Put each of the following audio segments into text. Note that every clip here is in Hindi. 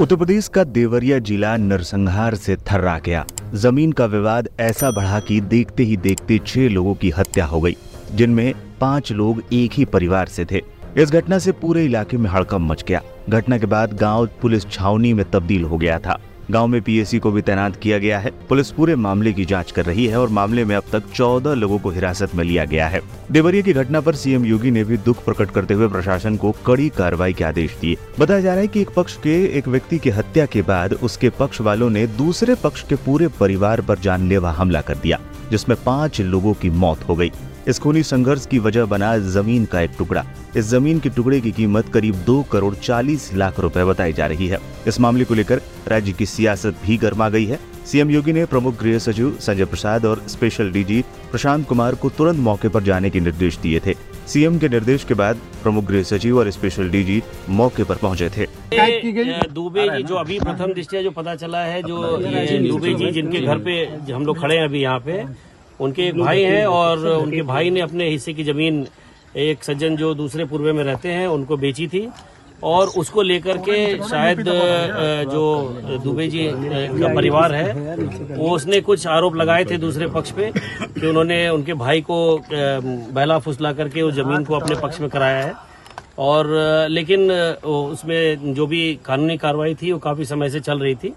उत्तर प्रदेश का देवरिया जिला नरसंहार से थर्रा गया। ज़मीन का विवाद ऐसा बढ़ा कि देखते ही देखते छह लोगों की हत्या हो गई, जिनमें पाँच लोग एक ही परिवार से थे। इस घटना से पूरे इलाके में हड़कम मच गया। घटना के बाद गाँव पुलिस छावनी में तब्दील हो गया था। गाँव में पीएससी को भी तैनात किया गया है। पुलिस पूरे मामले की जाँच कर रही है और मामले में अब तक 14 लोगों को हिरासत में लिया गया है। देवरिया की घटना पर सीएम योगी ने भी दुख प्रकट करते हुए प्रशासन को कड़ी कार्रवाई के आदेश दिए। बताया जा रहा है कि एक पक्ष के एक व्यक्ति की हत्या के बाद उसके पक्ष वालों ने दूसरे पक्ष के पूरे परिवार पर जानलेवा हमला कर दिया, जिसमें पाँच लोगों की मौत हो गई। इस खूनी संघर्ष की वजह बना ज़मीन का एक टुकड़ा। इस ज़मीन के टुकड़े की कीमत करीब दो करोड़ चालीस लाख रुपए बताई जा रही है। इस मामले को लेकर राज्य की सियासत भी गर्मा गई है। सीएम योगी ने प्रमुख गृह सचिव संजय प्रसाद और स्पेशल डीजी प्रशांत कुमार को तुरंत मौके पर जाने के निर्देश दिए थे। सीएम के निर्देश के बाद प्रमुख गृह सचिव और स्पेशल डीजी मौके पर पहुँचे थे। दुबे जी जो अभी प्रथम दृष्टिया जो पता चला है जो दुबे जी जिनके घर पे हम लोग खड़े हैं अभी यहाँ पे उनके एक भाई हैं और उनके भाई ने अपने हिस्से की ज़मीन एक सज्जन जो दूसरे पूर्वे में रहते हैं उनको बेची थी। और उसको लेकर के शायद जो दुबे जी का परिवार है वो उसने कुछ आरोप लगाए थे दूसरे पक्ष पे कि उन्होंने उनके भाई को बहला फुसला करके उस ज़मीन को अपने पक्ष में कराया है। और लेकिन उसमें जो भी कानूनी कार्रवाई थी वो काफ़ी समय से चल रही थी।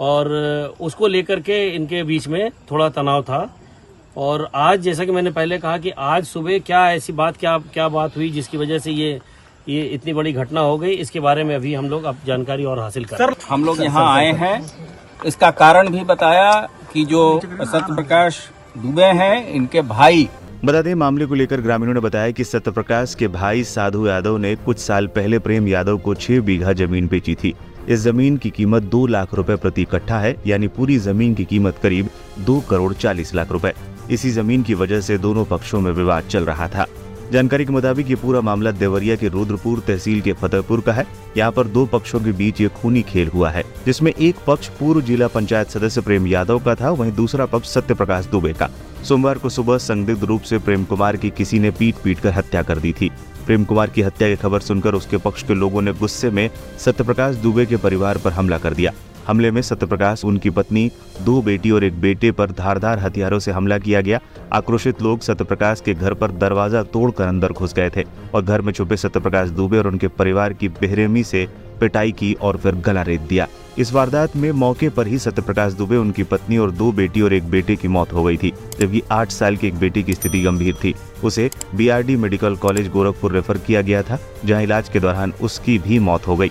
और उसको लेकर के इनके बीच में थोड़ा तनाव था। और आज जैसा कि मैंने पहले कहा कि आज सुबह क्या ऐसी बात क्या क्या बात हुई जिसकी वजह से ये ये इतनी बड़ी घटना हो गई इसके बारे में अभी हम लोग अब जानकारी और हासिल कर। सर हम लोग यहाँ आए हैं। इसका कारण भी बताया कि जो सत्य प्रकाश दुबे हैं इनके भाई। बता दें मामले को लेकर ग्रामीणों ने बताया कि सत्य प्रकाश के भाई साधु यादव ने कुछ साल पहले प्रेम यादव को छह बीघा ज़मीन बेची थी। इस ज़मीन की कीमत दो लाख रुपए प्रति कट्ठा है यानी पूरी ज़मीन की कीमत करीब दो करोड़ चालीस लाख रुपए। इसी ज़मीन की वजह से दोनों पक्षों में विवाद चल रहा था। जानकारी के मुताबिक ये पूरा मामला देवरिया के रुद्रपुर तहसील के फतेहपुर का है। यहाँ पर दो पक्षों के बीच ये खूनी खेल हुआ है, जिसमें एक पक्ष पूर्व जिला पंचायत सदस्य प्रेम यादव का था, वहीं दूसरा पक्ष सत्य प्रकाश दुबे का। सोमवार को सुबह संदिग्ध रूप से प्रेम कुमार की किसी ने पीट पीट कर हत्या कर दी थी। प्रेम कुमार की हत्या की खबर सुनकर उसके पक्ष के लोगों ने गुस्से में सत्यप्रकाश दुबे के परिवार पर हमला कर दिया। हमले में सत्यप्रकाश, उनकी पत्नी, दो बेटी और एक बेटे पर धारदार हथियारों से हमला किया गया। आक्रोशित लोग सत्यप्रकाश के घर पर दरवाज़ा तोड़कर अंदर घुस गए थे और घर में छुपे सत्यप्रकाश दुबे और उनके परिवार की बेरहमी से पिटाई की और फिर गला रेत दिया। इस वारदात में मौके पर ही सत्यप्रकाश दुबे, उनकी पत्नी और दो बेटी और एक बेटे की मौत हो गई थी, जबकि आठ साल की एक बेटी की स्थिति गंभीर थी। उसे BRD medical college Gorakhpur refer किया गया था, जहाँ इलाज के दौरान उसकी भी मौत हो गई।